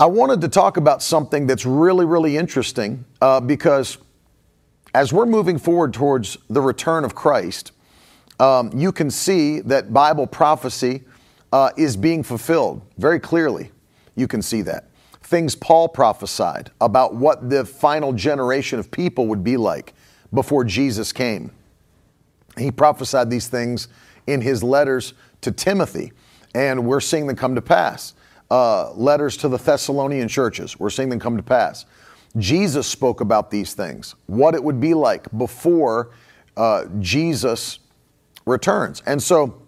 I wanted to talk about something that's really, really interesting uh, because as we're moving forward towards the return of Christ, um, you can see that Bible prophecy uh, is being fulfilled very clearly. You can see that. Things Paul prophesied about what the final generation of people would be like before Jesus came. He prophesied these things in his letters to Timothy, and we're seeing them come to pass. Uh, letters to the Thessalonian churches, we're seeing them come to pass. Jesus spoke about these things, what it would be like before uh, Jesus returns. And so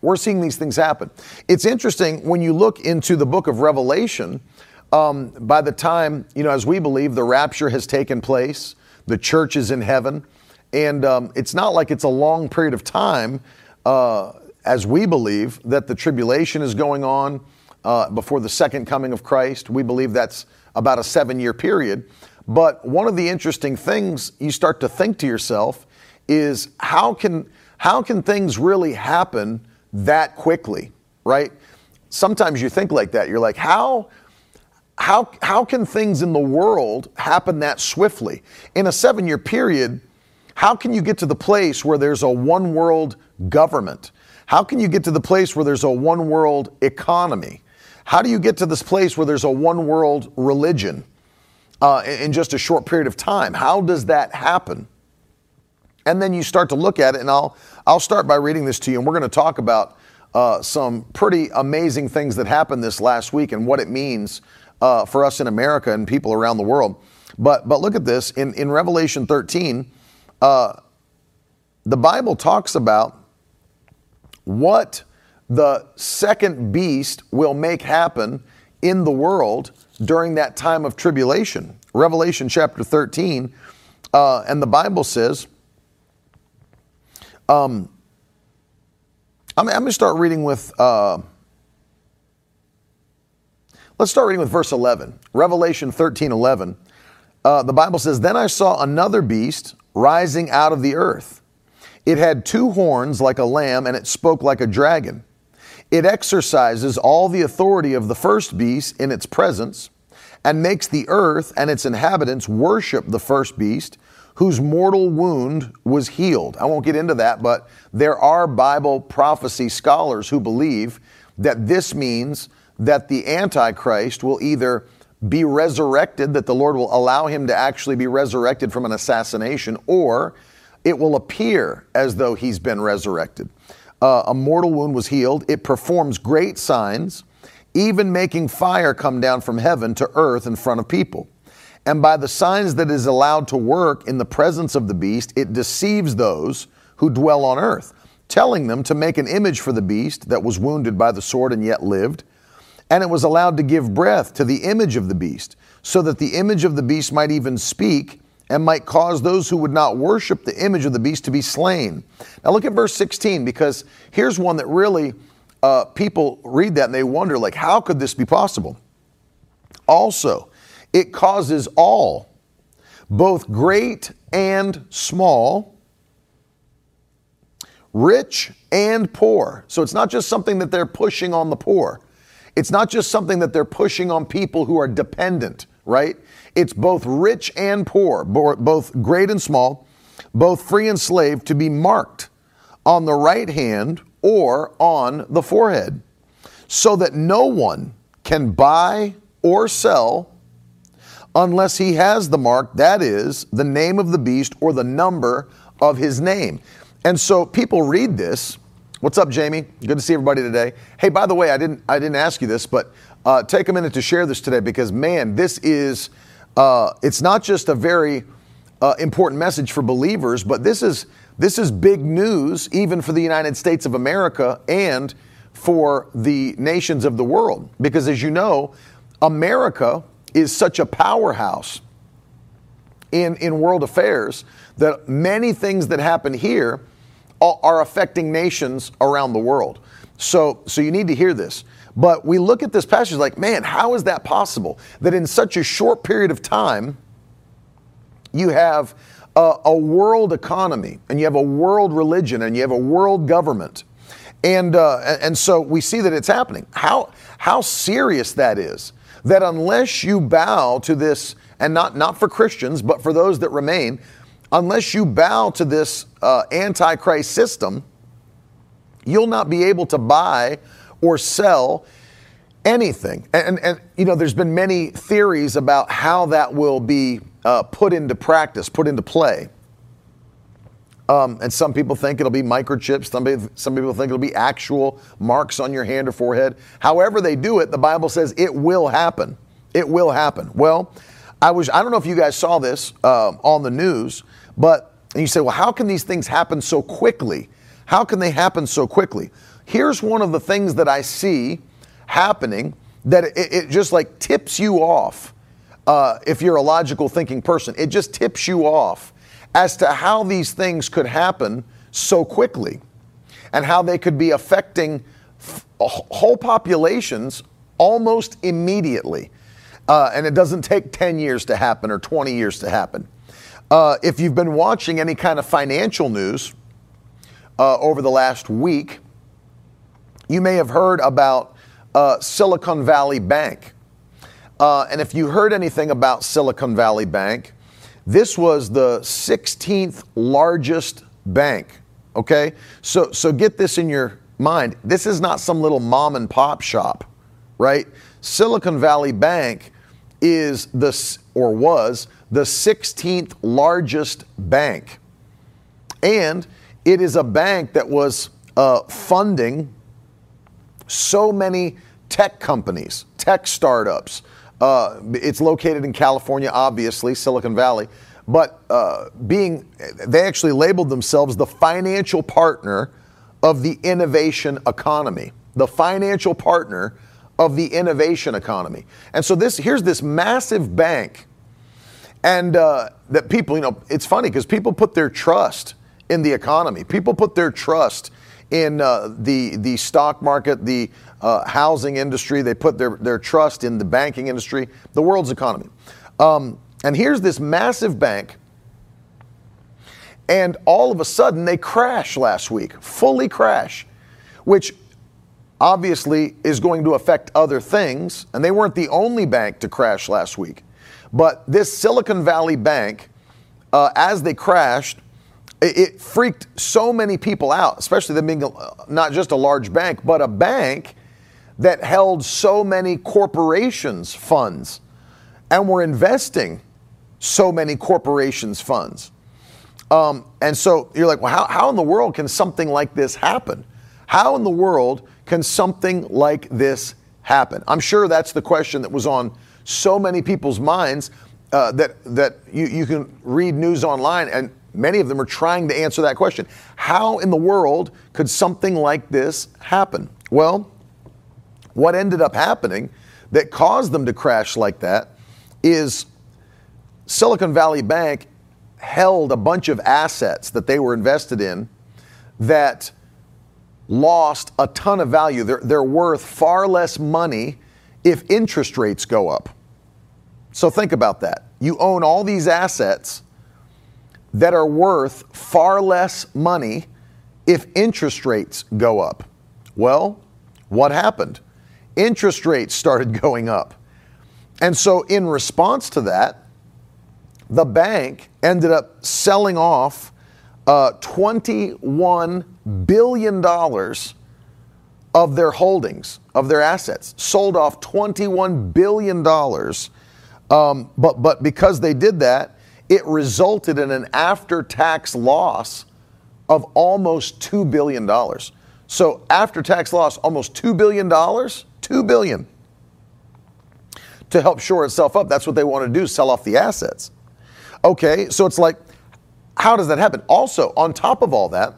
we're seeing these things happen. It's interesting when you look into the book of Revelation, um, by the time, you know, as we believe, the rapture has taken place, the church is in heaven, and um, it's not like it's a long period of time, uh, as we believe, that the tribulation is going on uh, before the second coming of Christ. We believe that's about a seven year period. But one of the interesting things you start to think to yourself is how can, how can things really happen that quickly, right? Sometimes you think like that. You're like, how, how, how can things in the world happen that swiftly? In a seven year period, how can you get to the place where there's a one world government? How can you get to the place where there's a one world economy? How do you get to this place where there's a one world religion uh, in just a short period of time? How does that happen? And then you start to look at it, and I'll, I'll start by reading this to you, and we're going to talk about uh, some pretty amazing things that happened this last week and what it means uh, for us in America and people around the world. But, but look at this in, in Revelation 13, uh, the Bible talks about what the second beast will make happen in the world during that time of tribulation. Revelation chapter 13, uh, and the Bible says, um, I'm, I'm going to start reading with, uh, let's start reading with verse 11. Revelation 13, 11. Uh, the Bible says, Then I saw another beast rising out of the earth. It had two horns like a lamb, and it spoke like a dragon. It exercises all the authority of the first beast in its presence and makes the earth and its inhabitants worship the first beast whose mortal wound was healed. I won't get into that, but there are Bible prophecy scholars who believe that this means that the Antichrist will either be resurrected, that the Lord will allow him to actually be resurrected from an assassination, or it will appear as though he's been resurrected uh, a mortal wound was healed. It performs great signs, even making fire come down from heaven to earth in front of people. And by the signs that is allowed to work in the presence of the beast, it deceives those who dwell on earth, telling them to make an image for the beast that was wounded by the sword and yet lived. And it was allowed to give breath to the image of the beast, so that the image of the beast might even speak and might cause those who would not worship the image of the beast to be slain. Now look at verse 16 because here's one that really uh, people read that and they wonder, like, how could this be possible? Also, it causes all, both great and small, rich and poor. So it's not just something that they're pushing on the poor. It's not just something that they're pushing on people who are dependent, right? It's both rich and poor, both great and small, both free and slave, to be marked on the right hand or on the forehead, so that no one can buy or sell unless he has the mark, that is, the name of the beast or the number of his name. And so people read this. What's up, Jamie? Good to see everybody today. Hey, by the way, I didn't I didn't ask you this, but uh, take a minute to share this today because man, this is uh, it's not just a very uh, important message for believers, but this is this is big news even for the United States of America and for the nations of the world. Because as you know, America is such a powerhouse in, in world affairs that many things that happen here are, are affecting nations around the world. So, so you need to hear this. But we look at this passage like, man, how is that possible? That in such a short period of time, you have a, a world economy and you have a world religion and you have a world government. And, uh, and so we see that it's happening. How, how serious that is. That unless you bow to this, and not, not for Christians, but for those that remain, unless you bow to this uh, antichrist system, you'll not be able to buy or sell anything. And, and, you know, there's been many theories about how that will be uh, put into practice, put into play. Um, and some people think it'll be microchips. Some some people think it'll be actual marks on your hand or forehead. However they do it, the Bible says it will happen. It will happen. Well, I was I don't know if you guys saw this uh, on the news, but you say, well, how can these things happen so quickly? How can they happen so quickly? Here's one of the things that I see happening that it, it just like tips you off. Uh, if you're a logical thinking person, it just tips you off as to how these things could happen so quickly and how they could be affecting f- whole populations almost immediately. Uh, and it doesn't take 10 years to happen or 20 years to happen. Uh, if you've been watching any kind of financial news uh, over the last week, you may have heard about uh, Silicon Valley Bank. Uh, and if you heard anything about Silicon Valley Bank, this was the 16th largest bank. Okay, so so get this in your mind. This is not some little mom and pop shop, right? Silicon Valley Bank is the or was the 16th largest bank, and it is a bank that was uh, funding so many tech companies, tech startups, uh, it's located in California, obviously, Silicon Valley. But uh, being, they actually labeled themselves the financial partner of the innovation economy. The financial partner of the innovation economy. And so this, here's this massive bank, and uh, that people, you know, it's funny because people put their trust in the economy. People put their trust in uh, the the stock market, the uh, housing industry. They put their, their trust in the banking industry, the world's economy. Um, and here's this massive bank, and all of a sudden they crash last week, fully crash, which obviously is going to affect other things. And they weren't the only bank to crash last week. But this Silicon Valley bank, uh, as they crashed, it, freaked so many people out, especially them being not just a large bank, but a bank that held so many corporations' funds and were investing so many corporations' funds. Um, and so you're like, well, how, how in the world can something like this happen? How in the world can something like this happen? I'm sure that's the question that was on so many people's minds uh, that, that you, you can read news online, and many of them are trying to answer that question. How in the world could something like this happen? Well, what ended up happening that caused them to crash like that is Silicon Valley Bank held a bunch of assets that they were invested in that lost a ton of value. They're, they're worth far less money if interest rates go up. So think about that. You own all these assets that are worth far less money if interest rates go up. Well, what happened? interest rates started going up. And so, in response to that, the bank ended up selling off uh, $21 billion of their holdings, of their assets, sold off $21 billion. Um, but, but because they did that, it resulted in an after tax loss of almost $2 billion. So, after tax loss, almost $2 billion, 2 billion to help shore itself up. That's what they want to do, sell off the assets. Okay, so it's like, how does that happen? Also, on top of all that,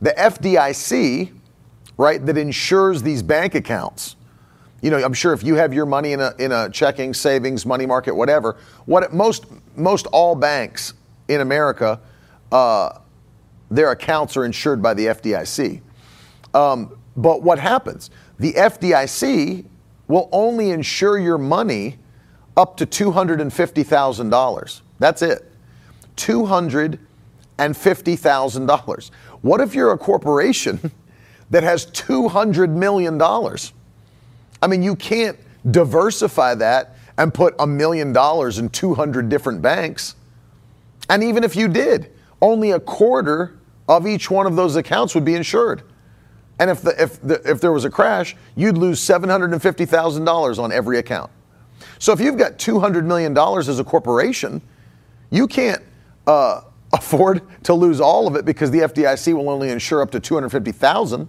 the FDIC, right, that insures these bank accounts, You know, I'm sure if you have your money in a in a checking, savings, money market, whatever, what most most all banks in America, uh, their accounts are insured by the FDIC. Um, but what happens? The FDIC will only insure your money up to $250,000. That's it. $250,000. What if you're a corporation that has $200 million? I mean, you can't diversify that and put a million dollars in 200 different banks. And even if you did, only a quarter of each one of those accounts would be insured. And if, the, if, the, if there was a crash, you'd lose $750,000 on every account. So if you've got $200 million as a corporation, you can't uh, afford to lose all of it because the FDIC will only insure up to 250,000.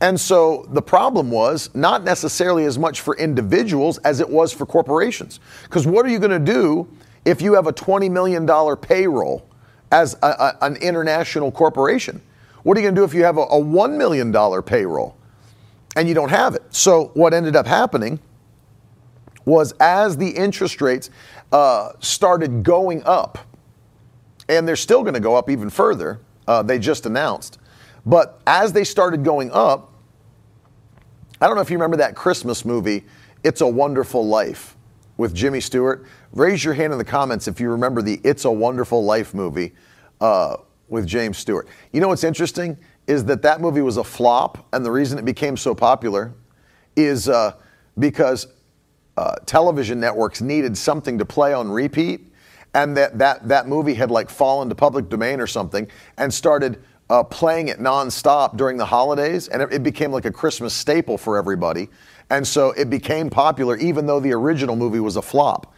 And so the problem was not necessarily as much for individuals as it was for corporations. Because what are you going to do if you have a $20 million payroll as a, a, an international corporation? What are you going to do if you have a, a $1 million payroll and you don't have it? So what ended up happening was as the interest rates uh, started going up, and they're still going to go up even further, uh, they just announced but as they started going up, I don't know if you remember that Christmas movie, It's a Wonderful Life, with Jimmy Stewart. Raise your hand in the comments if you remember the It's a Wonderful Life movie uh, with James Stewart. You know what's interesting is that that movie was a flop, and the reason it became so popular is uh, because uh, television networks needed something to play on repeat, and that, that that movie had like fallen to public domain or something, and started uh, playing it nonstop during the holidays, and it, it, became like a Christmas staple for everybody. And so it became popular, even though the original movie was a flop.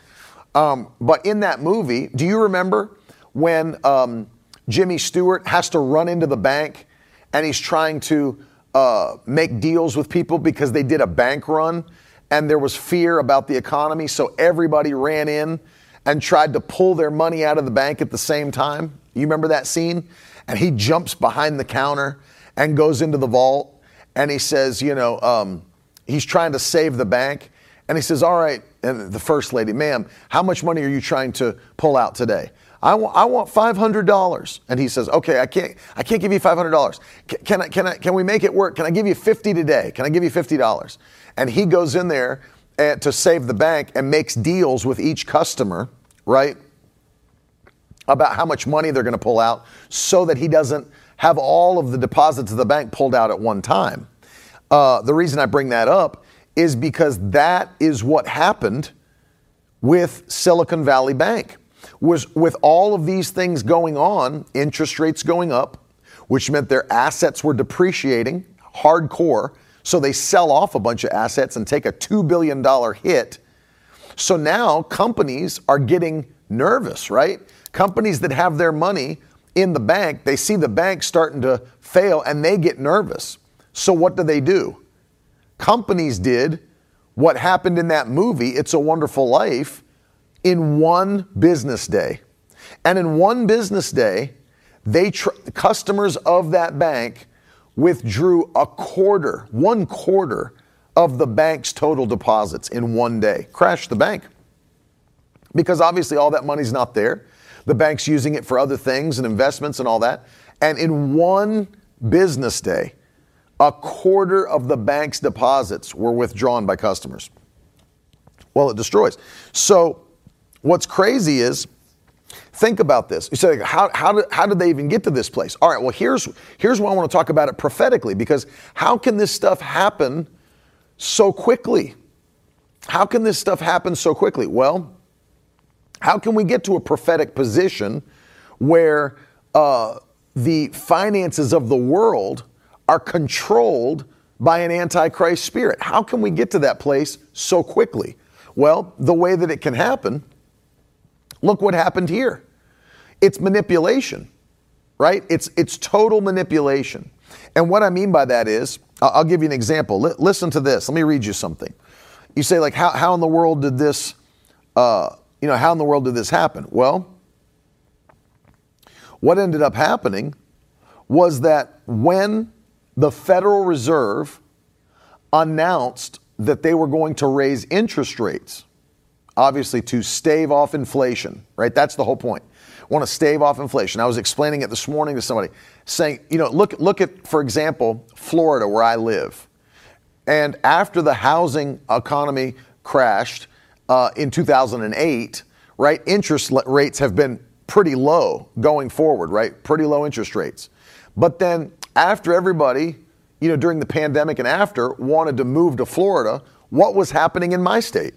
Um, but in that movie, do you remember when um, Jimmy Stewart has to run into the bank and he's trying to uh, make deals with people because they did a bank run and there was fear about the economy, so everybody ran in and tried to pull their money out of the bank at the same time? You remember that scene? And he jumps behind the counter and goes into the vault and he says, you know, um, he's trying to save the bank. And he says, all right, and the first lady, ma'am, how much money are you trying to pull out today? I want, I want $500. And he says, okay, I can't, I can't give you $500. Can, can, I, can, I, can we make it work? Can I give you 50 today? Can I give you $50? And he goes in there eh, to save the bank and makes deals with each customer, right? About how much money they're going to pull out so that he doesn't have all of the deposits of the bank pulled out at one time. Uh, the reason I bring that up is because that is what happened with Silicon Valley Bank. Was with all of these things going on, interest rates going up, which meant their assets were depreciating hardcore. So they sell off a bunch of assets and take a $2 billion hit. So now companies are getting nervous, right? Companies that have their money in the bank, they see the bank starting to fail and they get nervous. So what do they do? Companies did what happened in that movie, It's a Wonderful Life, in one business day. And in one business day, they tr- customers of that bank withdrew a quarter, one quarter of the bank's total deposits in one day. Crashed the bank. Because obviously all that money's not there. The bank's using it for other things and investments and all that. And in one business day, a quarter of the bank's deposits were withdrawn by customers. Well, it destroys. So, what's crazy is, think about this. You say, how, how, did, how did they even get to this place? All right, well, here's, here's why I want to talk about it prophetically, because how can this stuff happen so quickly? How can this stuff happen so quickly? Well, how can we get to a prophetic position where uh, the finances of the world are controlled by an antichrist spirit? How can we get to that place so quickly? Well, the way that it can happen, look what happened here. It's manipulation, right? It's, it's total manipulation. And what I mean by that is, I'll give you an example. L- listen to this. Let me read you something. You say, like, how, how in the world did this uh, you know, how in the world did this happen? Well, what ended up happening was that when the Federal Reserve announced that they were going to raise interest rates, obviously to stave off inflation, right? That's the whole point. Want to stave off inflation. I was explaining it this morning to somebody, saying, you know, look, look at, for example, Florida, where I live. And after the housing economy crashed uh, in 2008, right, interest rates have been pretty low going forward, right? Pretty low interest rates. But then after everybody, you know, during the pandemic and after wanted to move to Florida, what was happening in my state?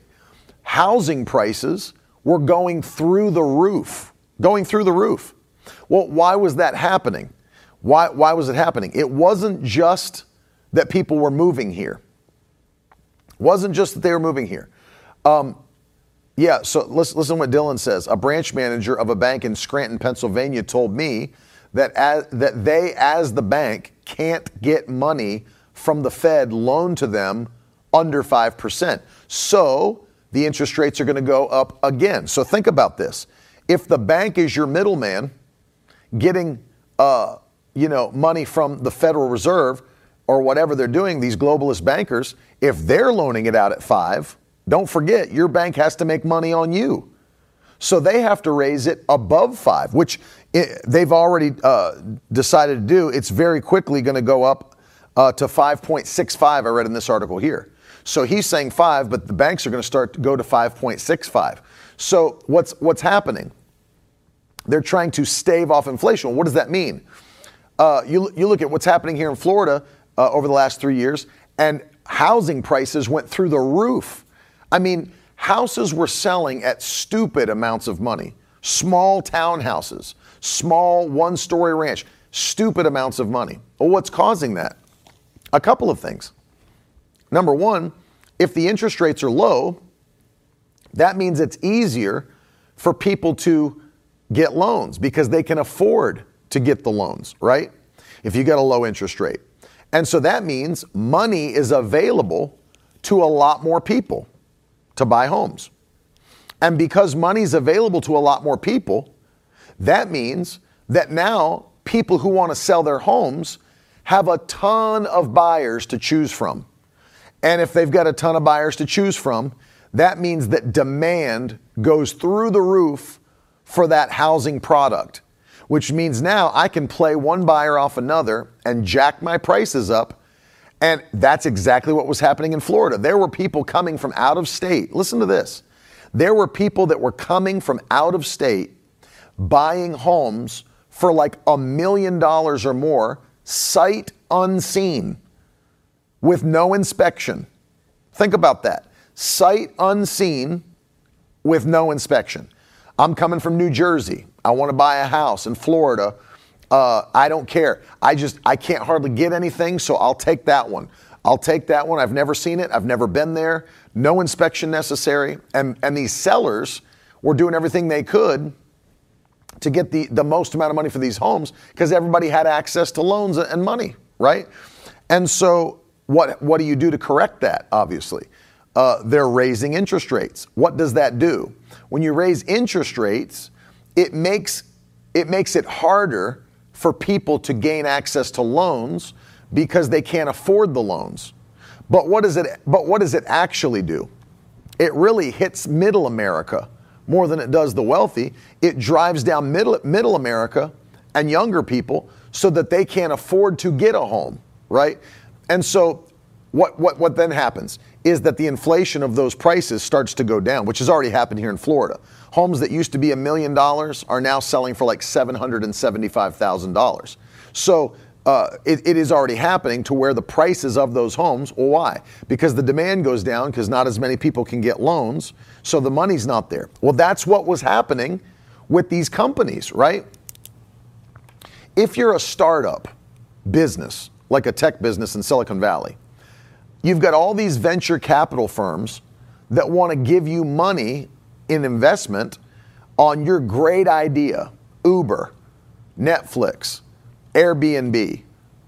Housing prices were going through the roof, going through the roof. Well, why was that happening? Why, why was it happening? It wasn't just that people were moving here. It wasn't just that they were moving here. Um, yeah, so listen, listen to what Dylan says. A branch manager of a bank in Scranton, Pennsylvania told me that, as, that they, as the bank, can't get money from the Fed loaned to them under 5%. So the interest rates are going to go up again. So think about this. If the bank is your middleman getting uh, you know, money from the Federal Reserve or whatever they're doing, these globalist bankers, if they're loaning it out at five, don't forget your bank has to make money on you. So they have to raise it above five, which they've already uh, decided to do. It's very quickly going to go up uh, to 5.65. I read in this article here. So he's saying five, but the banks are going to start to go to 5.65. So what's what's happening? They're trying to stave off inflation. What does that mean? Uh, you you look at what's happening here in Florida uh, over the last three years, and housing prices went through the roof. I mean houses were selling at stupid amounts of money. Small townhouses, small one story ranch, stupid amounts of money. Well, what's causing that? A couple of things. Number one, if the interest rates are low, that means it's easier for people to get loans because they can afford to get the loans, right? If you get a low interest rate. And so that means money is available to a lot more people to buy homes. And because money's available to a lot more people, that means that now people who want to sell their homes have a ton of buyers to choose from. And if they've got a ton of buyers to choose from, that means that demand goes through the roof for that housing product, which means now I can play one buyer off another and jack my prices up and that's exactly what was happening in Florida. There were people coming from out of state. Listen to this. There were people that were coming from out of state buying homes for like a million dollars or more, sight unseen, with no inspection. Think about that. Sight unseen with no inspection. I'm coming from New Jersey. I want to buy a house in Florida uh, I don't care. I just I can't hardly get anything, so I'll take that one. I'll take that one. I've never seen it. I've never been there. No inspection necessary. And and these sellers were doing everything they could to get the, the most amount of money for these homes because everybody had access to loans and money, right? And so what what do you do to correct that? Obviously, uh, they're raising interest rates. What does that do? When you raise interest rates, it makes it makes it harder for people to gain access to loans because they can't afford the loans. But what does it but what does it actually do? It really hits middle America more than it does the wealthy. It drives down middle middle America and younger people so that they can't afford to get a home, right? And so what what what then happens is that the inflation of those prices starts to go down, which has already happened here in Florida. Homes that used to be a million dollars are now selling for like $775,000. So uh, it, it is already happening to where the prices of those homes, well, why? Because the demand goes down because not as many people can get loans, so the money's not there. Well, that's what was happening with these companies, right? If you're a startup business, like a tech business in Silicon Valley, you've got all these venture capital firms that want to give you money in investment on your great idea Uber, Netflix, Airbnb,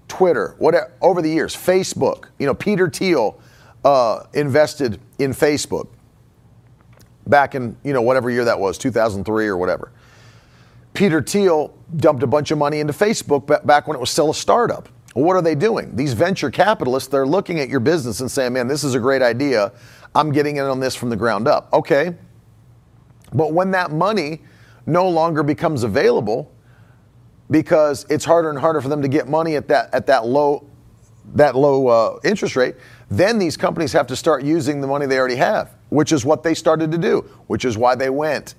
Twitter, whatever, over the years, Facebook. You know, Peter Thiel uh, invested in Facebook back in, you know, whatever year that was, 2003 or whatever. Peter Thiel dumped a bunch of money into Facebook back when it was still a startup. what are they doing? These venture capitalists, they're looking at your business and saying, man, this is a great idea. I'm getting in on this from the ground up. Okay. But when that money no longer becomes available because it's harder and harder for them to get money at that, at that low, that low uh, interest rate, then these companies have to start using the money they already have, which is what they started to do, which is why they went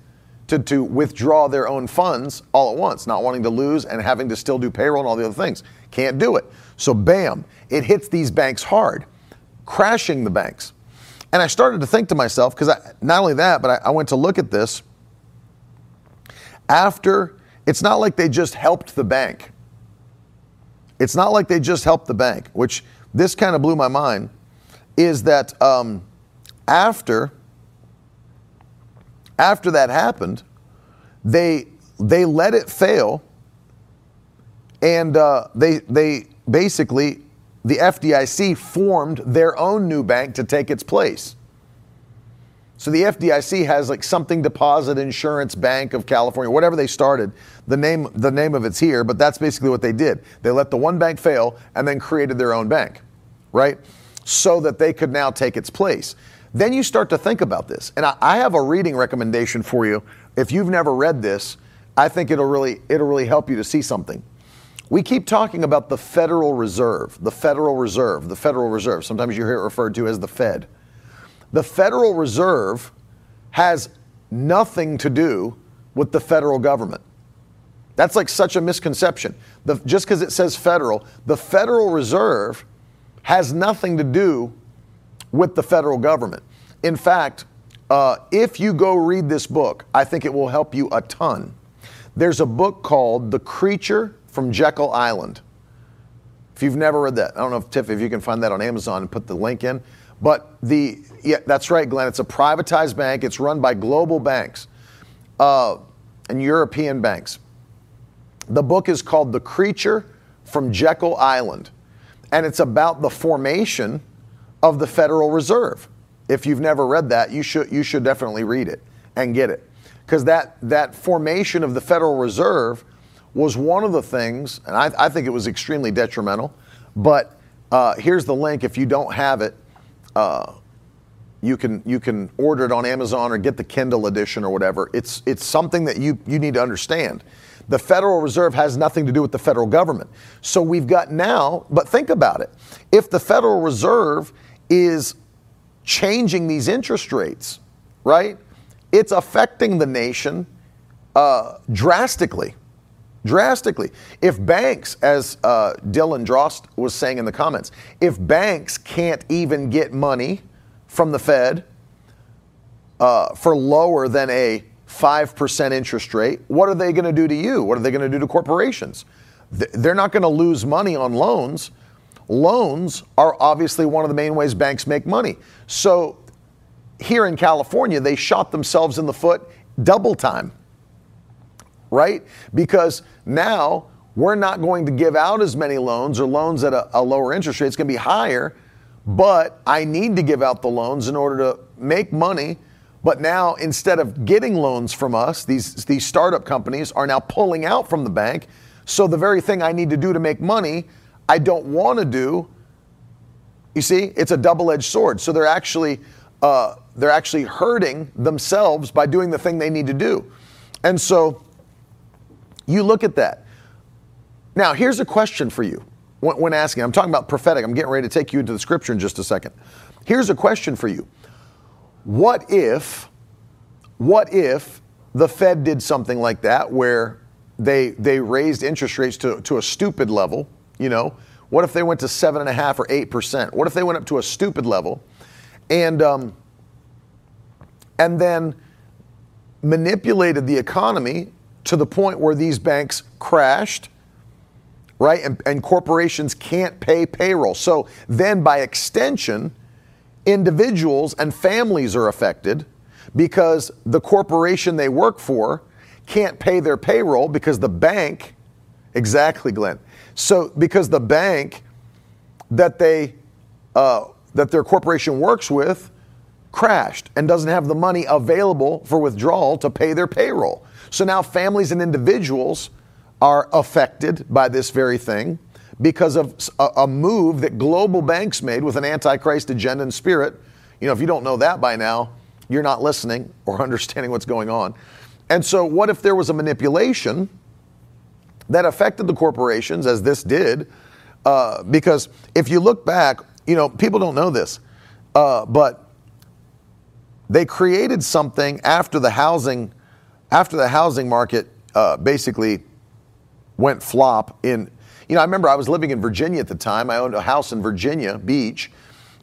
to, to withdraw their own funds all at once, not wanting to lose and having to still do payroll and all the other things. Can't do it. So, bam, it hits these banks hard, crashing the banks. And I started to think to myself, because not only that, but I, I went to look at this. After, it's not like they just helped the bank. It's not like they just helped the bank, which this kind of blew my mind, is that um, after after that happened, they they let it fail, and uh, they they basically the FDIC formed their own new bank to take its place. So the FDIC has like something deposit insurance bank of California, whatever they started. The name the name of it's here, but that's basically what they did. They let the one bank fail and then created their own bank, right? So that they could now take its place. Then you start to think about this. And I, I have a reading recommendation for you. If you've never read this, I think it'll really it'll really help you to see something. We keep talking about the Federal Reserve, the Federal Reserve, the Federal Reserve. Sometimes you hear it referred to as the Fed. The Federal Reserve has nothing to do with the federal government. That's like such a misconception. The, just because it says federal, the Federal Reserve has nothing to do with the federal government. In fact, uh, if you go read this book, I think it will help you a ton. There's a book called The Creature from Jekyll Island. If you've never read that, I don't know if Tiff, if you can find that on Amazon and put the link in. But the yeah, that's right, Glenn. It's a privatized bank. It's run by global banks uh, and European banks. The book is called The Creature from Jekyll Island, and it's about the formation of the Federal Reserve. If you've never read that, you should you should definitely read it and get it. Because that that formation of the Federal Reserve was one of the things, and I, I think it was extremely detrimental. But uh, here's the link if you don't have it. Uh, you can you can order it on Amazon or get the Kindle edition or whatever. It's it's something that you you need to understand. The Federal Reserve has nothing to do with the federal government. So we've got now, but think about it. If the Federal Reserve is changing these interest rates, right? It's affecting the nation uh, drastically. Drastically. If banks, as uh, Dylan Drost was saying in the comments, if banks can't even get money from the Fed uh, for lower than a 5% interest rate, what are they going to do to you? What are they going to do to corporations? They're not going to lose money on loans Loans are obviously one of the main ways banks make money. So here in California, they shot themselves in the foot double time, right? Because now we're not going to give out as many loans or loans at a, a lower interest rate. It's going to be higher, but I need to give out the loans in order to make money. But now, instead of getting loans from us, these, these startup companies are now pulling out from the bank. So the very thing I need to do to make money, I don't want to do. You see, it's a double-edged sword. So they're actually uh, they're actually hurting themselves by doing the thing they need to do. And so you look at that. Now, here's a question for you when, when asking. I'm talking about prophetic. I'm getting ready to take you into the scripture in just a second. Here's a question for you. What if, what if the Fed did something like that where they they raised interest rates to, to a stupid level you know, what if they went to seven and a half or eight percent? What if they went up to a stupid level, and um, and then manipulated the economy to the point where these banks crashed, right? And, and corporations can't pay payroll. So then, by extension, individuals and families are affected because the corporation they work for can't pay their payroll because the bank, exactly, Glenn, so because the bank that they uh, that their corporation works with crashed and doesn't have the money available for withdrawal to pay their payroll. So now families and individuals are affected by this very thing because of a, a move that global banks made with an antichrist agenda and spirit. You know, if you don't know that by now, you're not listening or understanding what's going on. And so, what if there was a manipulation that affected the corporations, as this did? Uh, because if you look back, you know, people don't know this, uh, but they created something after the housing, after the housing market uh, basically went flop. In, you know, I remember I was living in Virginia at the time. I owned a house in Virginia Beach,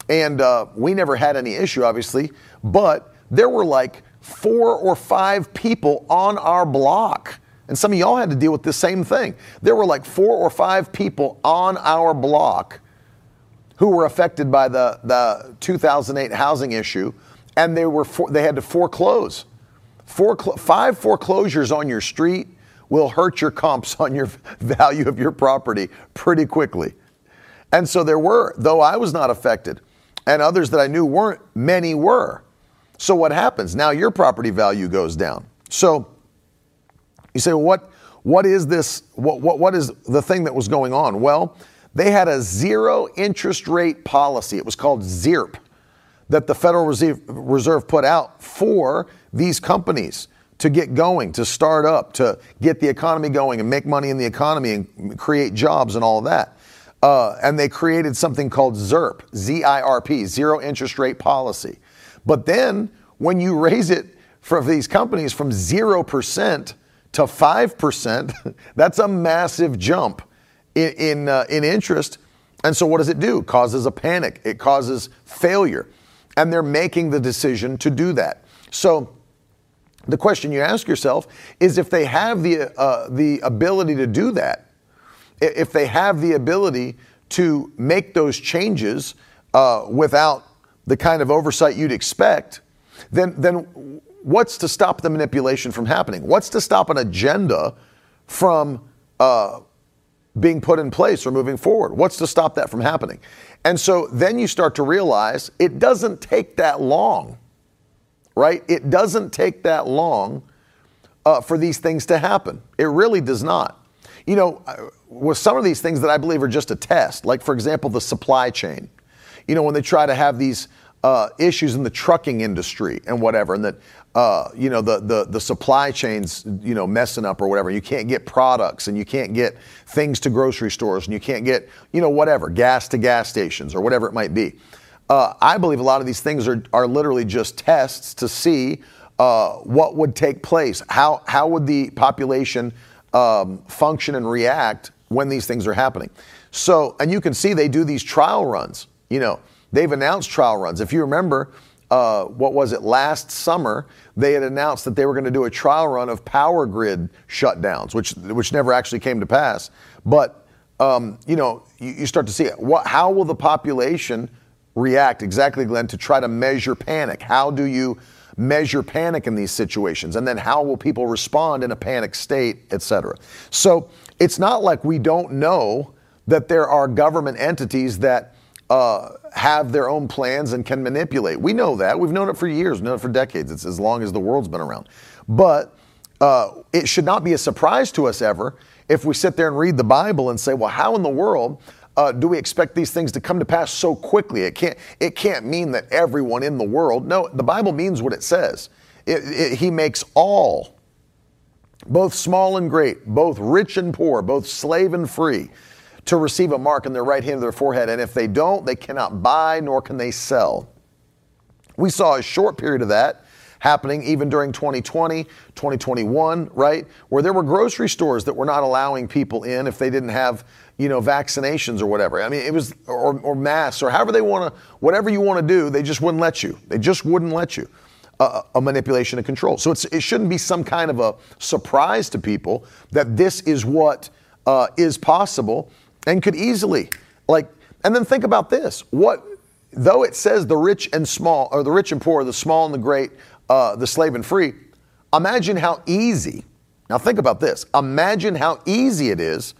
and uh, we never had any issue, obviously, but there were like four or five people on our block. And some of y'all had to deal with the same thing. There were like four or five people on our block who were affected by the, the 2008 housing issue, and they, were for, they had to foreclose. Foreclo- five foreclosures on your street will hurt your comps on your value of your property pretty quickly. And so there were, though I was not affected, and others that I knew weren't, many were. So what happens? Now your property value goes down. So you say, well, what, what is this? What, what, what is the thing that was going on? Well, they had a zero interest rate policy. It was called ZIRP that the Federal Reserve put out for these companies to get going, to start up, to get the economy going and make money in the economy and create jobs and all of that. Uh, and they created something called ZIRP, Z I R P, zero interest rate policy. But then when you raise it for these companies from 0% to 5%, that's a massive jump in, in, uh, in interest. And so what does it do? It causes a panic, it causes failure. And they're making the decision to do that. So the question you ask yourself is if they have the, uh, the ability to do that, if they have the ability to make those changes uh, without the kind of oversight you'd expect, then, then what's to stop the manipulation from happening? What's to stop an agenda from uh, being put in place or moving forward? What's to stop that from happening? And so then you start to realize it doesn't take that long, right? It doesn't take that long uh, for these things to happen. It really does not. You know, uh, with some of these things that I believe are just a test, like for example, the supply chain you know, when they try to have these uh, issues in the trucking industry and whatever, and that uh, you know the, the the supply chains you know messing up or whatever. You can't get products and you can't get things to grocery stores and you can't get you know whatever gas to gas stations or whatever it might be. Uh, I believe a lot of these things are are literally just tests to see uh, what would take place. How how would the population um, function and react when these things are happening? So, and you can see they do these trial runs you know, they've announced trial runs. If you remember, uh, what was it, last summer, they had announced that they were going to do a trial run of power grid shutdowns, which, which never actually came to pass. But, um, you know, you, you, start to see it. What, how will the population react exactly, Glenn, to try to measure panic? How do you measure panic in these situations? And then how will people respond in a panic state, et cetera? So it's not like we don't know that there are government entities that uh, have their own plans and can manipulate. We know that. We've known it for years, known it for decades. It's as long as the world's been around. But uh, it should not be a surprise to us ever if we sit there and read the Bible and say, well, how in the world uh, do we expect these things to come to pass so quickly? It can't, it can't mean that everyone in the world. No, the Bible means what it says. It, it, he makes all, both small and great, both rich and poor, both slave and free to receive a mark in their right hand or their forehead. And if they don't, they cannot buy nor can they sell. We saw a short period of that happening even during 2020, 2021, right? Where there were grocery stores that were not allowing people in if they didn't have, you know, vaccinations or whatever. I mean, it was, or, or masks or however they want to, whatever you want to do, they just wouldn't let you. They just wouldn't let you. Uh, a manipulation of control. So it shouldn't be some kind of a surprise to people that this is what uh, is possible and could easily like and then think about this. What though it says the rich and small or the rich and poor the small and the great uh, the slave and free imagine how easy now think about this. Imagine how easy it is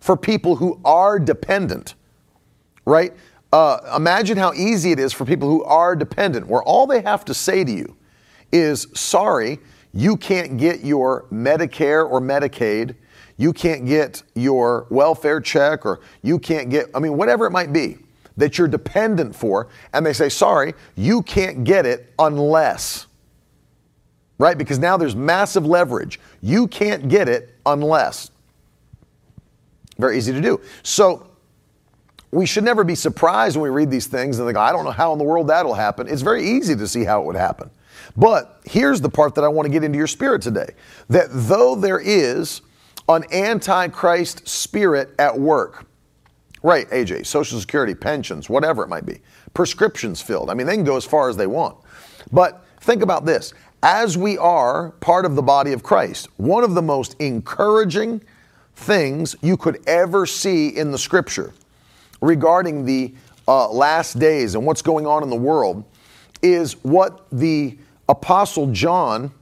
for people who are dependent right? Uh, imagine how easy it is for people who are dependent where all they have to say to you is sorry you can't get your medicare or medicaid you can't get your welfare check, or you can't get, I mean, whatever it might be that you're dependent for, and they say, sorry, you can't get it unless. Right? Because now there's massive leverage. You can't get it unless. Very easy to do. So we should never be surprised when we read these things and think, I don't know how in the world that'll happen. It's very easy to see how it would happen. But here's the part that I want to get into your spirit today that though there is an antichrist spirit at work, Right, AJ, Social Security, pensions, whatever it might be, prescriptions filled. I mean, they can go as far as they want. But think about this as we are part of the body of Christ, one of the most encouraging things you could ever see in the scripture regarding the uh, last days and what's going on in the world is what the apostle John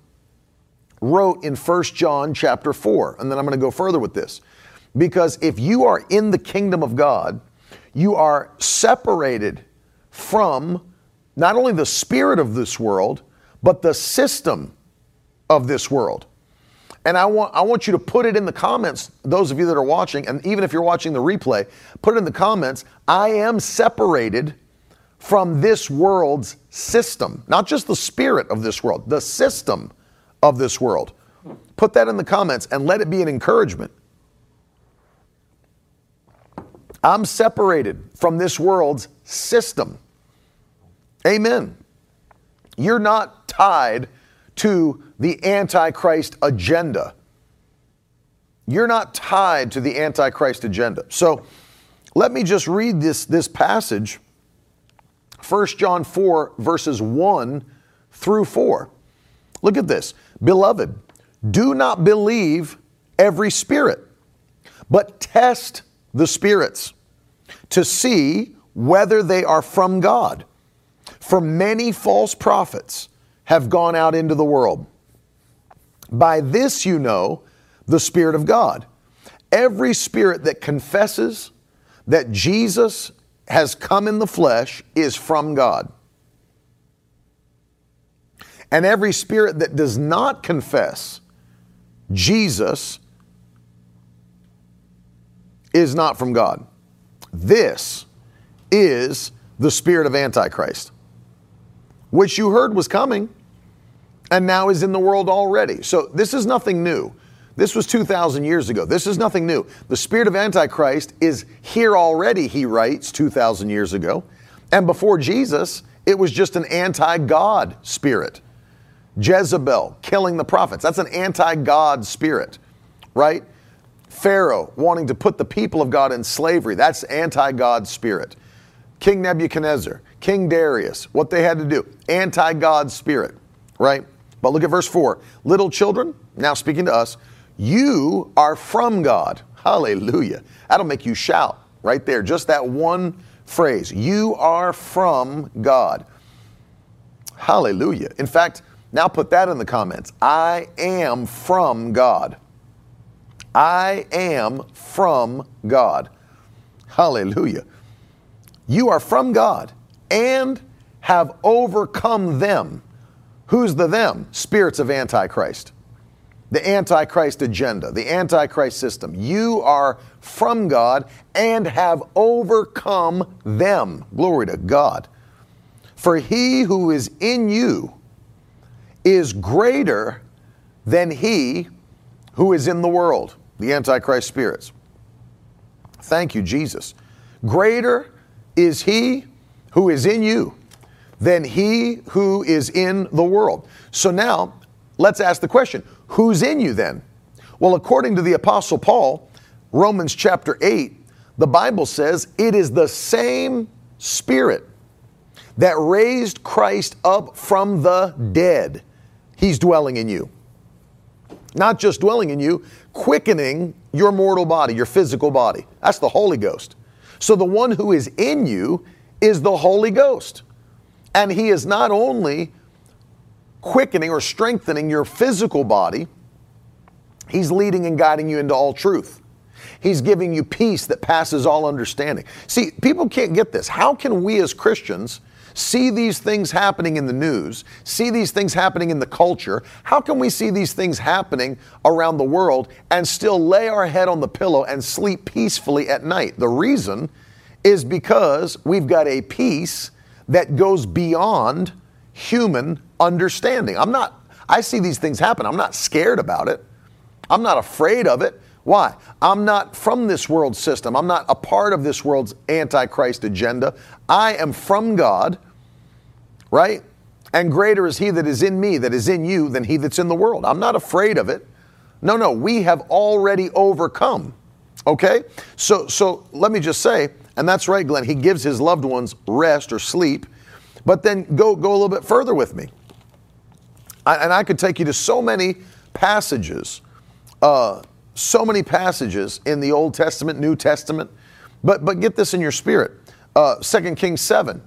wrote in 1 John chapter 4. And then I'm going to go further with this. Because if you are in the kingdom of God, you are separated from not only the spirit of this world, but the system of this world. And I want, I want you to put it in the comments, those of you that are watching, and even if you're watching the replay, put it in the comments. I am separated from this world's system, not just the spirit of this world, the system of this world. Put that in the comments and let it be an encouragement. I'm separated from this world's system. Amen. You're not tied to the Antichrist agenda. You're not tied to the Antichrist agenda. So let me just read this, this passage 1 John 4, verses 1 through 4. Look at this. Beloved, do not believe every spirit, but test the spirits to see whether they are from God. For many false prophets have gone out into the world. By this you know the Spirit of God. Every spirit that confesses that Jesus has come in the flesh is from God. And every spirit that does not confess Jesus is not from God. This is the spirit of Antichrist, which you heard was coming and now is in the world already. So this is nothing new. This was 2,000 years ago. This is nothing new. The spirit of Antichrist is here already, he writes, 2,000 years ago. And before Jesus, it was just an anti God spirit. Jezebel killing the prophets, that's an anti God spirit, right? Pharaoh wanting to put the people of God in slavery. That's anti God spirit. King Nebuchadnezzar, King Darius, what they had to do, anti God spirit, right? But look at verse 4. Little children, now speaking to us, you are from God. Hallelujah. That'll make you shout right there. Just that one phrase. You are from God. Hallelujah. In fact, now put that in the comments. I am from God. I am from God. Hallelujah. You are from God and have overcome them. Who's the them? Spirits of Antichrist. The Antichrist agenda, the Antichrist system. You are from God and have overcome them. Glory to God. For he who is in you is greater than he who is in the world the Antichrist spirits. Thank you, Jesus. Greater is he who is in you than he who is in the world. So now, let's ask the question who's in you then? Well, according to the Apostle Paul, Romans chapter 8, the Bible says it is the same Spirit that raised Christ up from the dead. He's dwelling in you. Not just dwelling in you, quickening your mortal body, your physical body. That's the Holy Ghost. So the one who is in you is the Holy Ghost. And he is not only quickening or strengthening your physical body, he's leading and guiding you into all truth. He's giving you peace that passes all understanding. See, people can't get this. How can we as Christians see these things happening in the news, see these things happening in the culture, how can we see these things happening around the world and still lay our head on the pillow and sleep peacefully at night? The reason is because we've got a peace that goes beyond human understanding. I'm not, I see these things happen. I'm not scared about it. I'm not afraid of it. Why? I'm not from this world system. I'm not a part of this world's antichrist agenda. I am from God, right? And greater is he that is in me, that is in you, than he that's in the world. I'm not afraid of it. No, no, we have already overcome. Okay? So so let me just say, and that's right, Glenn, he gives his loved ones rest or sleep. But then go go a little bit further with me. I, and I could take you to so many passages, uh, so many passages in the Old Testament, New Testament. But but get this in your spirit. Uh, 2 Kings 7,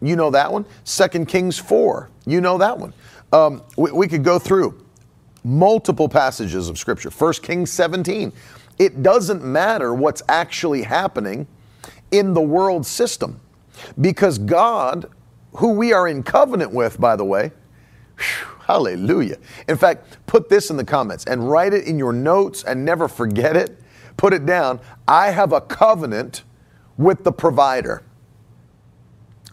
you know that one. 2 Kings 4, you know that one. Um, we, we could go through multiple passages of Scripture. 1 Kings 17. It doesn't matter what's actually happening in the world system because God, who we are in covenant with, by the way, whew, hallelujah. In fact, put this in the comments and write it in your notes and never forget it. Put it down. I have a covenant with the provider.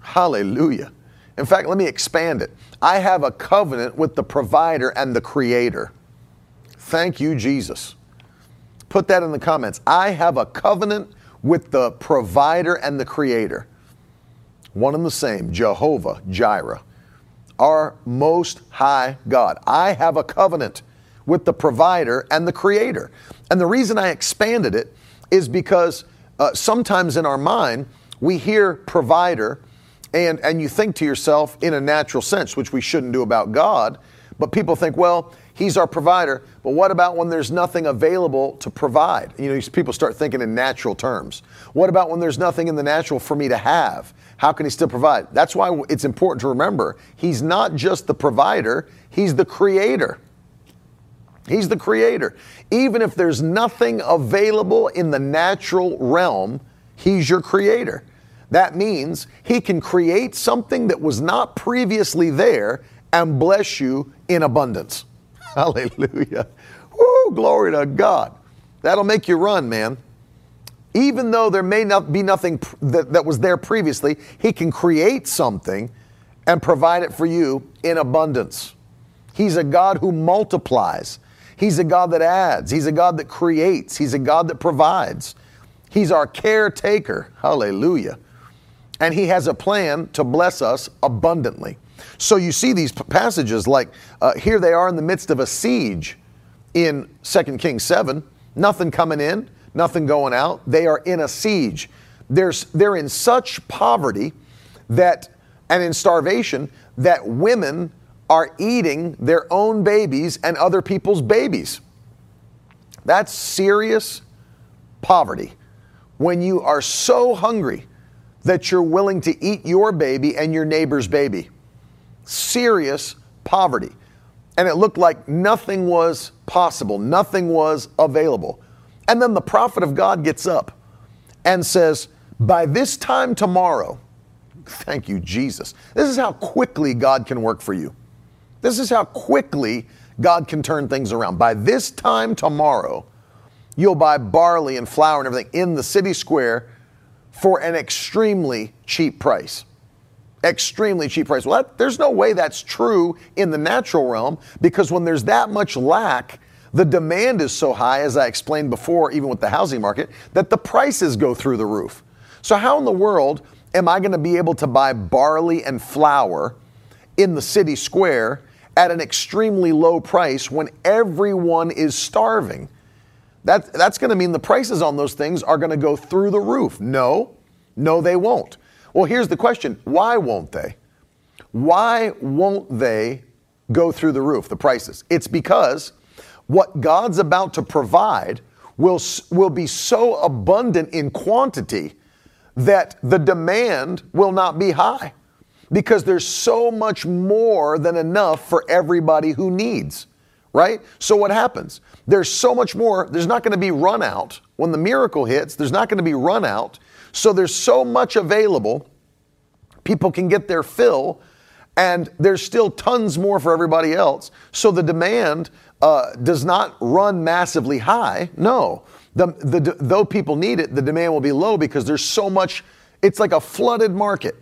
Hallelujah. In fact, let me expand it. I have a covenant with the provider and the creator. Thank you, Jesus. Put that in the comments. I have a covenant with the provider and the creator. One and the same, Jehovah Jireh, our most high God. I have a covenant with the provider and the creator. And the reason I expanded it is because uh, sometimes in our mind, we hear provider and, and you think to yourself in a natural sense, which we shouldn't do about God, but people think, well, He's our provider, but what about when there's nothing available to provide? You know, people start thinking in natural terms. What about when there's nothing in the natural for me to have? How can He still provide? That's why it's important to remember He's not just the provider, He's the creator. He's the creator. Even if there's nothing available in the natural realm, He's your creator. That means He can create something that was not previously there and bless you in abundance. Hallelujah. Woo, glory to God. That'll make you run, man. Even though there may not be nothing that, that was there previously, He can create something and provide it for you in abundance. He's a God who multiplies. He's a God that adds. He's a God that creates. He's a God that provides. He's our caretaker. Hallelujah and he has a plan to bless us abundantly. So you see these passages like uh, here they are in the midst of a siege in 2 Kings 7, nothing coming in, nothing going out. They are in a siege. There's, they're in such poverty that, and in starvation, that women are eating their own babies and other people's babies. That's serious poverty. When you are so hungry that you're willing to eat your baby and your neighbor's baby. Serious poverty. And it looked like nothing was possible, nothing was available. And then the prophet of God gets up and says, By this time tomorrow, thank you, Jesus. This is how quickly God can work for you. This is how quickly God can turn things around. By this time tomorrow, you'll buy barley and flour and everything in the city square for an extremely cheap price. Extremely cheap price. Well, that, there's no way that's true in the natural realm because when there's that much lack, the demand is so high, as I explained before, even with the housing market, that the prices go through the roof. So, how in the world am I going to be able to buy barley and flour in the city square at an extremely low price when everyone is starving? That, that's going to mean the prices on those things are going to go through the roof. No, no, they won't. Well, here's the question why won't they? Why won't they go through the roof, the prices? It's because what God's about to provide will, will be so abundant in quantity that the demand will not be high because there's so much more than enough for everybody who needs right? So what happens? There's so much more. There's not going to be run out. When the miracle hits, there's not going to be run out. So there's so much available People can get their fill, and there's still tons more for everybody else. So the demand uh, does not run massively high. No. The, the, though people need it, the demand will be low because there's so much. It's like a flooded market.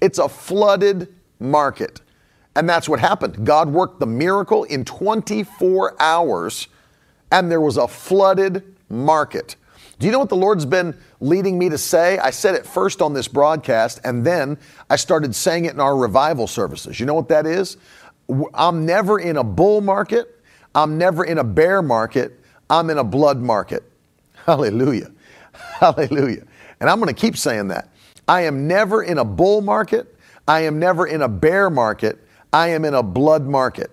It's a flooded market. And that's what happened. God worked the miracle in 24 hours, and there was a flooded market. Do you know what the Lord's been leading me to say? I said it first on this broadcast, and then I started saying it in our revival services. You know what that is? I'm never in a bull market, I'm never in a bear market, I'm in a blood market. Hallelujah. Hallelujah. And I'm going to keep saying that. I am never in a bull market, I am never in a bear market, I am in a blood market.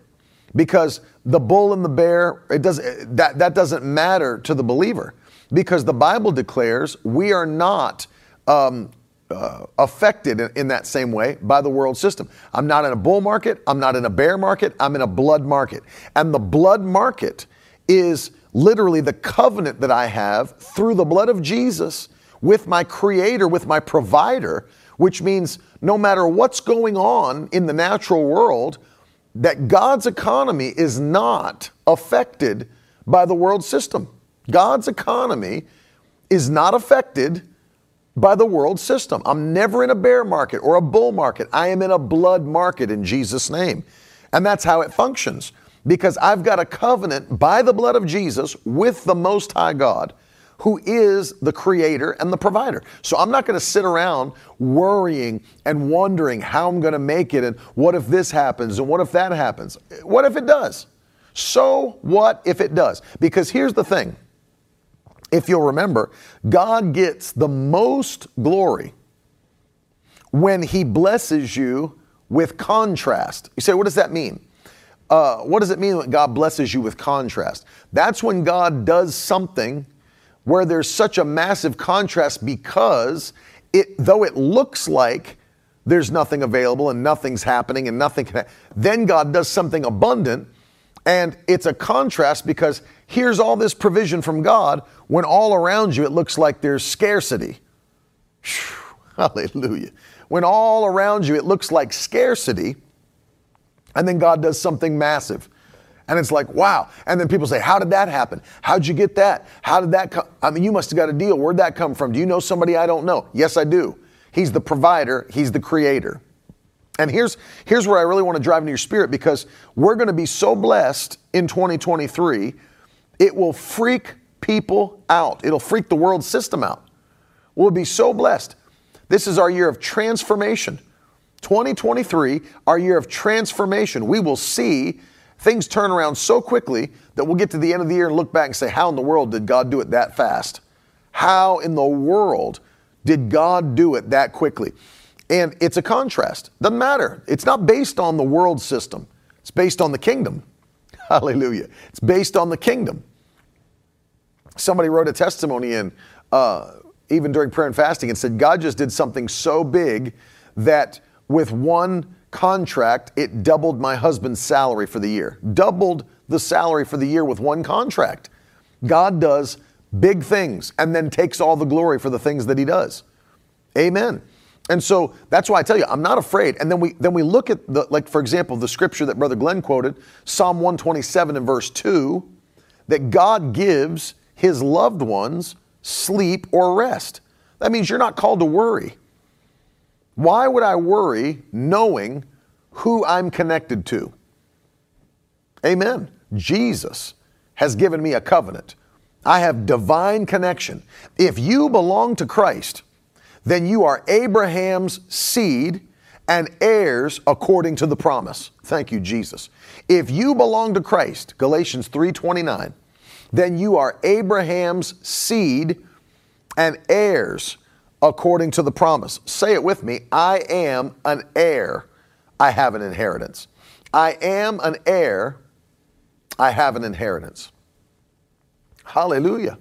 Because the bull and the bear, it doesn't, eh, that, that doesn't matter to the believer because the Bible declares we are not um, uh, affected in, in, that same way by the world system. I'm not in a bull market, I'm not in a bear market, I'm in a blood market. And the blood market is literally the covenant that I have through the blood of Jesus with my creator, with my provider, which means no matter what's going on in the natural world, that God's economy is not affected by the world system. God's economy is not affected by the world system. I'm never in a bear market or a bull market. I am in a blood market in Jesus' name. And that's how it functions because I've got a covenant by the blood of Jesus with the Most High God who is the creator and the provider. So I'm not going to sit around worrying and wondering how I'm going to make it and what if this happens and what if that happens. What if it does? So what if it does? Because here's the thing if you'll remember, God gets the most glory when He blesses you with contrast. You say, what does that mean? Uh, what does it mean when God blesses you with contrast? That's when God does something where there's such a massive contrast because it, though it looks like there's nothing available and nothing's happening and nothing can, then God does something abundant and it's a contrast because here's all this provision from God when all around you it looks like there's scarcity. hallelujah. When all around you it looks like scarcity, and then God does something massive. And it's like, wow. And then people say, How did that happen? How'd you get that? How did that come? I mean, you must have got a deal. Where'd that come from? Do you know somebody I don't know? Yes, I do. He's the provider, He's the creator. And here's, here's where I really want to drive into your spirit because we're going to be so blessed in 2023, it will freak people out. It'll freak the world system out. We'll be so blessed. This is our year of transformation. 2023, our year of transformation. We will see things turn around so quickly that we'll get to the end of the year and look back and say, How in the world did God do it that fast? How in the world did God do it that quickly? And it's a contrast. Doesn't matter. It's not based on the world system, it's based on the kingdom. Hallelujah. It's based on the kingdom. Somebody wrote a testimony in, uh, even during prayer and fasting, and said, God just did something so big that with one contract, it doubled my husband's salary for the year. Doubled the salary for the year with one contract. God does big things and then takes all the glory for the things that he does. Amen. And so that's why I tell you, I'm not afraid. And then we then we look at the like for example, the scripture that Brother Glenn quoted, Psalm 127 and verse 2, that God gives his loved ones sleep or rest. That means you're not called to worry. Why would I worry knowing who I'm connected to? Amen. Jesus has given me a covenant. I have divine connection. If you belong to Christ, then you are Abraham's seed and heirs according to the promise. Thank you Jesus. If you belong to Christ, Galatians 3:29, then you are Abraham's seed and heirs according to the promise. Say it with me, I am an heir. I have an inheritance. I am an heir. I have an inheritance. Hallelujah.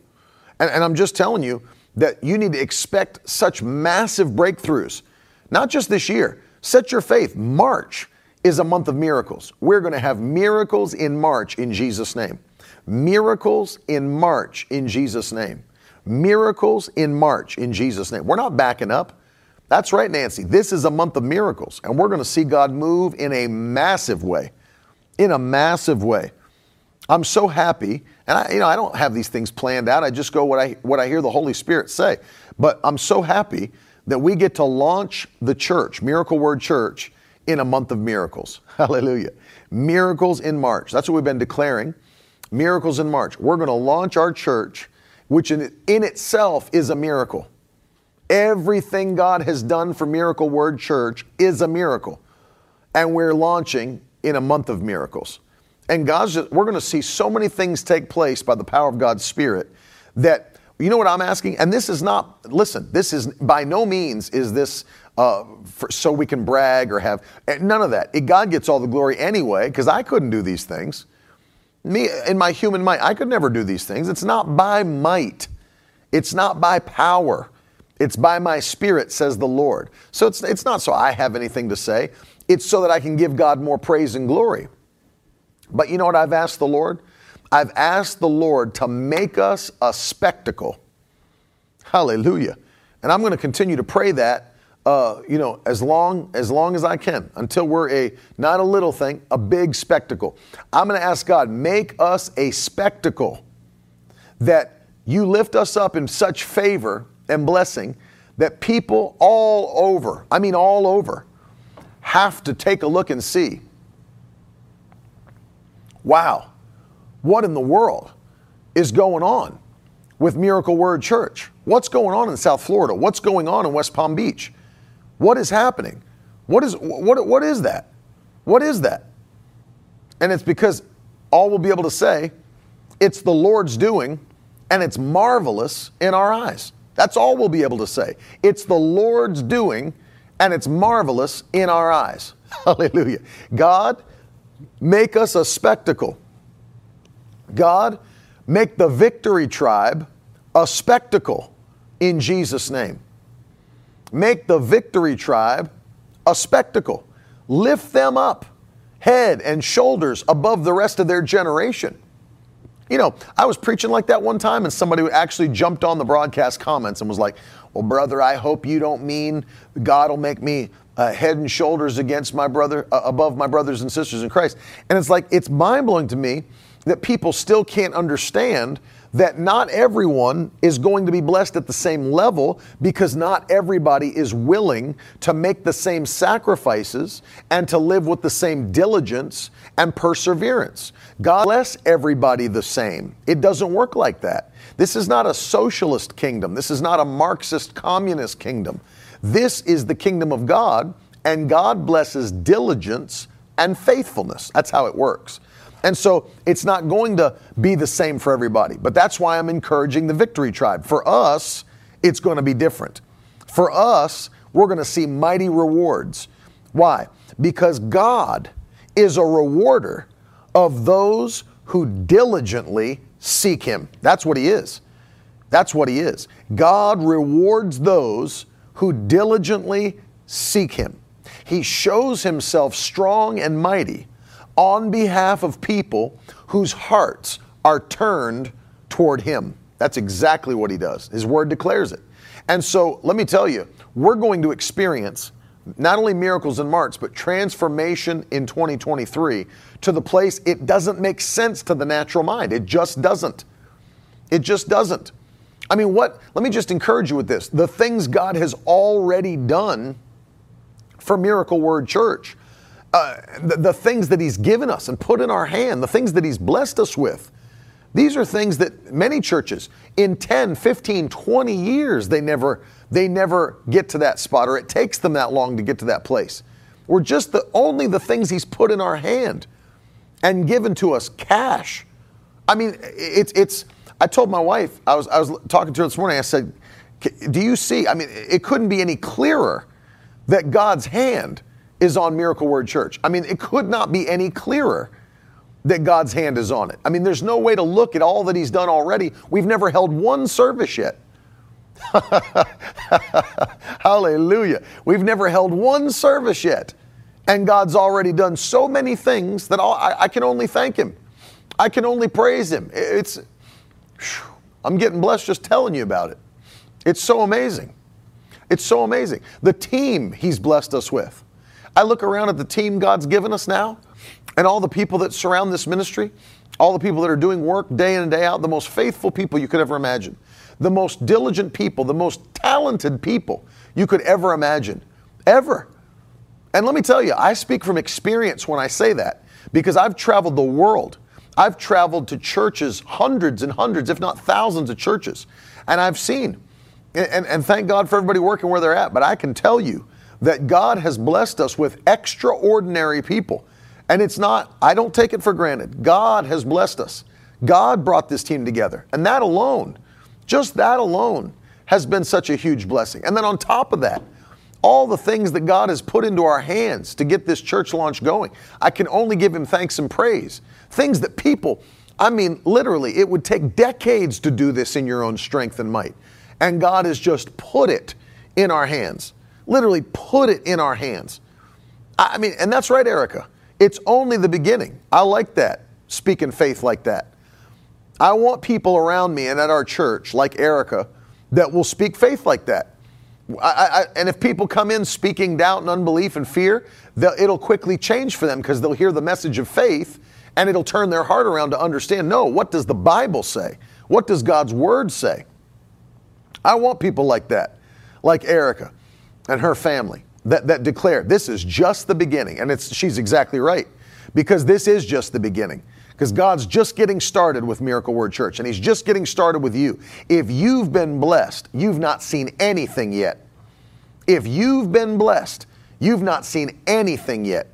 And, and I'm just telling you, that you need to expect such massive breakthroughs, not just this year. Set your faith. March is a month of miracles. We're going to have miracles in March in Jesus' name. Miracles in March in Jesus' name. Miracles in March in Jesus' name. We're not backing up. That's right, Nancy. This is a month of miracles, and we're going to see God move in a massive way. In a massive way. I'm so happy, and I, you know, I don't have these things planned out. I just go what I what I hear the Holy Spirit say. But I'm so happy that we get to launch the church, Miracle Word Church, in a month of miracles. Hallelujah. Miracles in March. That's what we've been declaring. Miracles in March. We're going to launch our church, which in, in itself is a miracle. Everything God has done for Miracle Word Church is a miracle. And we're launching in a month of miracles. And God's just, we're going to see so many things take place by the power of God's Spirit that you know what I'm asking? And this is not, listen, this is by no means is this uh, for, so we can brag or have eh, none of that. It, God gets all the glory anyway, because I couldn't do these things. Me, in my human might, I could never do these things. It's not by might, it's not by power. It's by my spirit, says the Lord. So it's, it's not so I have anything to say. It's so that I can give God more praise and glory. But you know what I've asked the Lord? I've asked the Lord to make us a spectacle. Hallelujah. And I'm going to continue to pray that, uh, you know, as long as long as I can, until we're a not a little thing, a big spectacle. I'm going to ask God, make us a spectacle that you lift us up in such favor and blessing that people all over, I mean all over, have to take a look and see. Wow what in the world is going on with Miracle Word Church? What's going on in South Florida? What's going on in West Palm Beach? What is happening? What is what what is that? What is that? And it's because all we'll be able to say, it's the Lord's doing, and it's marvelous in our eyes. That's all we'll be able to say. It's the Lord's doing, and it's marvelous in our eyes. Hallelujah. God, make us a spectacle God, make the victory tribe a spectacle in Jesus' name. Make the victory tribe a spectacle. Lift them up, head and shoulders above the rest of their generation. You know, I was preaching like that one time, and somebody actually jumped on the broadcast comments and was like, Well, brother, I hope you don't mean God will make me uh, head and shoulders against my brother, uh, above my brothers and sisters in Christ. And it's like, it's mind blowing to me that people still can't understand that not everyone is going to be blessed at the same level because not everybody is willing to make the same sacrifices and to live with the same diligence and perseverance. God bless everybody the same. It doesn't work like that. This is not a socialist kingdom. This is not a Marxist communist kingdom. This is the kingdom of God, and God blesses diligence and faithfulness. That's how it works. And so it's not going to be the same for everybody. But that's why I'm encouraging the Victory Tribe. For us, it's going to be different. For us, we're going to see mighty rewards. Why? Because God is a rewarder of those who diligently seek Him. That's what He is. That's what He is. God rewards those who diligently seek Him. He shows Himself strong and mighty on behalf of people whose hearts are turned toward Him. That's exactly what He does. His Word declares it. And so let me tell you, we're going to experience not only miracles in March, but transformation in 2023 to the place it doesn't make sense to the natural mind. It just doesn't. It just doesn't. I mean, what? Let me just encourage you with this. The things God has already done for Miracle Word Church uh, the, the things that He's given us and put in our hand, the things that He's blessed us with. These are things that many churches in 10, 15, 20 years they never they never get to that spot or it takes them that long to get to that place. We're just the only the things he's put in our hand and given to us cash. I mean, it's it's I told my wife, I was I was talking to her this morning, I said, "Do you see? I mean, it couldn't be any clearer that God's hand is on Miracle Word Church. I mean, it could not be any clearer that God's hand is on it. I mean, there's no way to look at all that He's done already. We've never held one service yet. Hallelujah. We've never held one service yet. And God's already done so many things that I, I can only thank Him. I can only praise Him. It's, I'm getting blessed just telling you about it. It's so amazing. It's so amazing. The team He's blessed us with. I look around at the team God's given us now and all the people that surround this ministry, all the people that are doing work day in and day out, the most faithful people you could ever imagine, the most diligent people, the most talented people you could ever imagine. Ever. And let me tell you, I speak from experience when I say that because I've traveled the world. I've traveled to churches, hundreds and hundreds, if not thousands of churches, and I've seen, and, and, thank God for everybody working where they're at, but I can tell you that God has blessed us with extraordinary people. And it's not, I don't take it for granted. God has blessed us. God brought this team together. And that alone, just that alone, has been such a huge blessing. And then on top of that, all the things that God has put into our hands to get this church launch going. I can only give Him thanks and praise. Things that people, I mean, literally, it would take decades to do this in your own strength and might. And God has just put it in our hands. Literally, put it in our hands. I mean, and that's right, Erica. It's only the beginning. I like that, speaking faith like that. I want people around me and at our church, like Erica, that will speak faith like that. I, I, and if people come in speaking doubt and unbelief and fear, it'll quickly change for them because they'll hear the message of faith and it'll turn their heart around to understand no, what does the Bible say? What does God's Word say? I want people like that, like Erica and her family that, that declare this is just the beginning. And it's, she's exactly right because this is just the beginning because God's just getting started with Miracle Word Church and He's just getting started with you. If you've been blessed, you've not seen anything yet. If you've been blessed, you've not seen anything yet.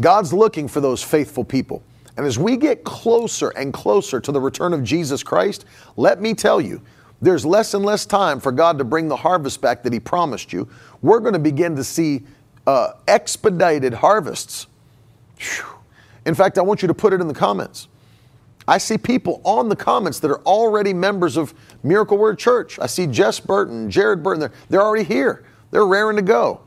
God's looking for those faithful people. And as we get closer and closer to the return of Jesus Christ, let me tell you, there's less and less time for God to bring the harvest back that He promised you. We're going to begin to see uh, expedited harvests. Whew. In fact, I want you to put it in the comments. I see people on the comments that are already members of Miracle Word Church. I see Jess Burton, Jared Burton, they're, they're already here. They're raring to go.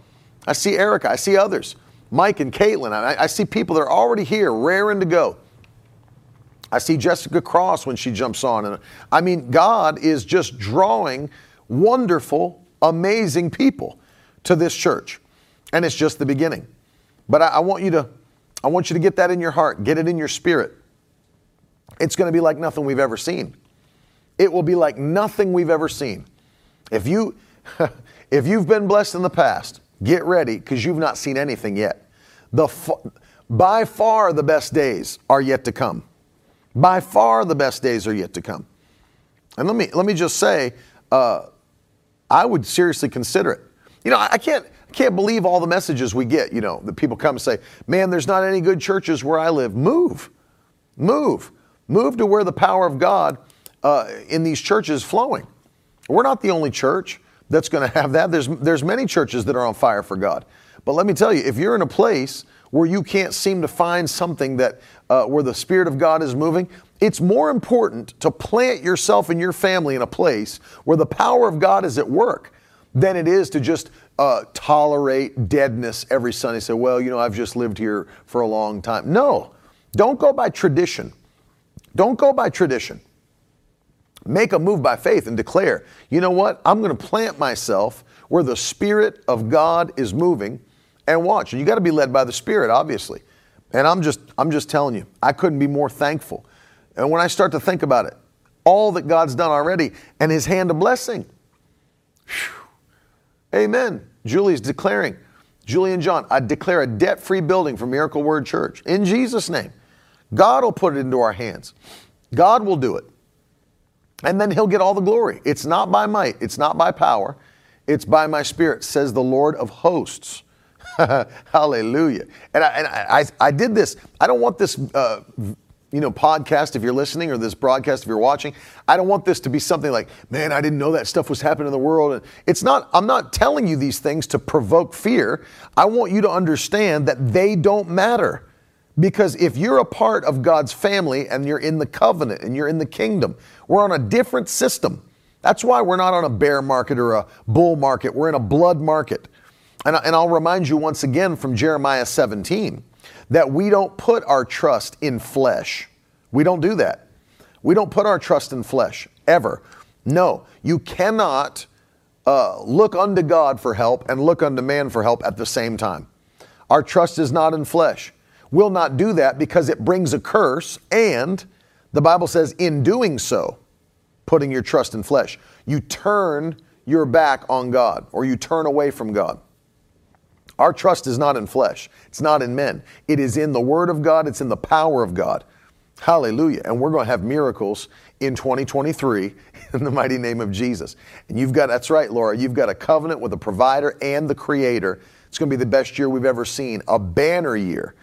I see Erica, I see others, Mike and Caitlin. I, I see people that are already here, raring to go. I see Jessica Cross when she jumps on. And I mean, God is just drawing wonderful, amazing people to this church. And it's just the beginning. But I, I want you to I want you to get that in your heart, get it in your spirit. It's going to be like nothing we've ever seen. It will be like nothing we've ever seen. If you if you've been blessed in the past, get ready because you've not seen anything yet. The by far the best days are yet to come. By far the best days are yet to come. And let me let me just say, uh, I would seriously consider it. You know, I can't can't believe all the messages we get, you know, that people come and say, man, there's not any good churches where I live. Move, move, move to where the power of God uh, in these churches flowing. We're not the only church that's going to have that. There's, there's many churches that are on fire for God. But let me tell you, if you're in a place where you can't seem to find something that uh, where the Spirit of God is moving, it's more important to plant yourself and your family in a place where the power of God is at work than it is to just uh, tolerate deadness every Sunday. Say, well, you know, I've just lived here for a long time. No, don't go by tradition. Don't go by tradition. Make a move by faith and declare, you know what? I'm going to plant myself where the Spirit of God is moving and watch. And you got to be led by the Spirit, obviously. And I'm just, I'm just telling you, I couldn't be more thankful. And when I start to think about it, all that God's done already and His hand of blessing. Whew, Amen. Julie's declaring, Julie and John, I declare a debt free building for Miracle Word Church in Jesus' name. God will put it into our hands. God will do it. And then He'll get all the glory. It's not by might, it's not by power, it's by my Spirit, says the Lord of hosts. Hallelujah. And, I, and I, I, did this. I don't want this uh, you know, podcast if you're listening or this broadcast if you're watching. I don't want this to be something like, man, I didn't know that stuff was happening in the world. And it's not, I'm not telling you these things to provoke fear. I want you to understand that they don't matter. Because if you're a part of God's family and you're in the covenant and you're in the kingdom, we're on a different system. That's why we're not on a bear market or a bull market. We're in a blood market. And, and I'll remind you once again from Jeremiah 17 that we don't put our trust in flesh. We don't do that. We don't put our trust in flesh, ever. No, you cannot uh, look unto God for help and look unto man for help at the same time. Our trust is not in flesh. We'll not do that because it brings a curse, and the Bible says, in doing so, putting your trust in flesh, you turn your back on God or you turn away from God. Our trust is not in flesh, it's not in men. It is in the Word of God, it's in the power of God. Hallelujah. And we're going to have miracles in 2023 in the mighty name of Jesus. And you've got, that's right, Laura, you've got a covenant with the provider and the creator. It's going to be the best year we've ever seen, a banner year,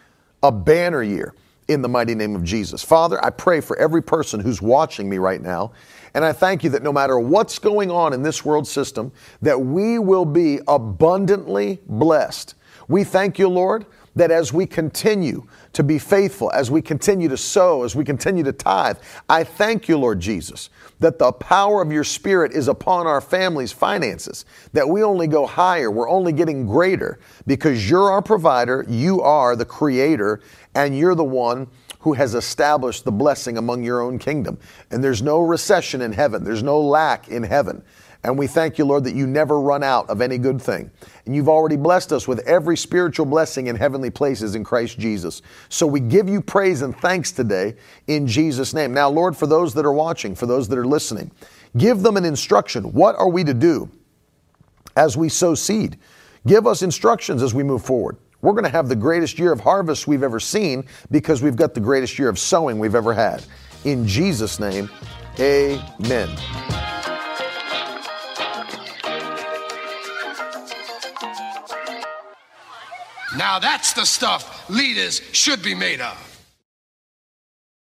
a banner year in the mighty name of Jesus. Father, I pray for every person who's watching me right now. And I thank you that no matter what's going on in this world system, that we will be abundantly blessed. We thank you, Lord, that as we continue to be faithful, as we continue to sow, as we continue to tithe, I thank you, Lord Jesus, that the power of your Spirit is upon our family's finances, that we only go higher, we're only getting greater because you're our provider, you are the creator, and you're the one who has established the blessing among your own kingdom. And there's no recession in heaven, there's no lack in heaven. And we thank you, Lord, that you never run out of any good thing. And you've already blessed us with every spiritual blessing in heavenly places in Christ Jesus. So we give you praise and thanks today in Jesus' name. Now, Lord, for those that are watching, for those that are listening, give them an instruction. What are we to do as we sow seed? Give us instructions as we move forward. We're going to have the greatest year of harvest we've ever seen because we've got the greatest year of sowing we've ever had. In Jesus' name, amen. Now that's the stuff leaders should be made of.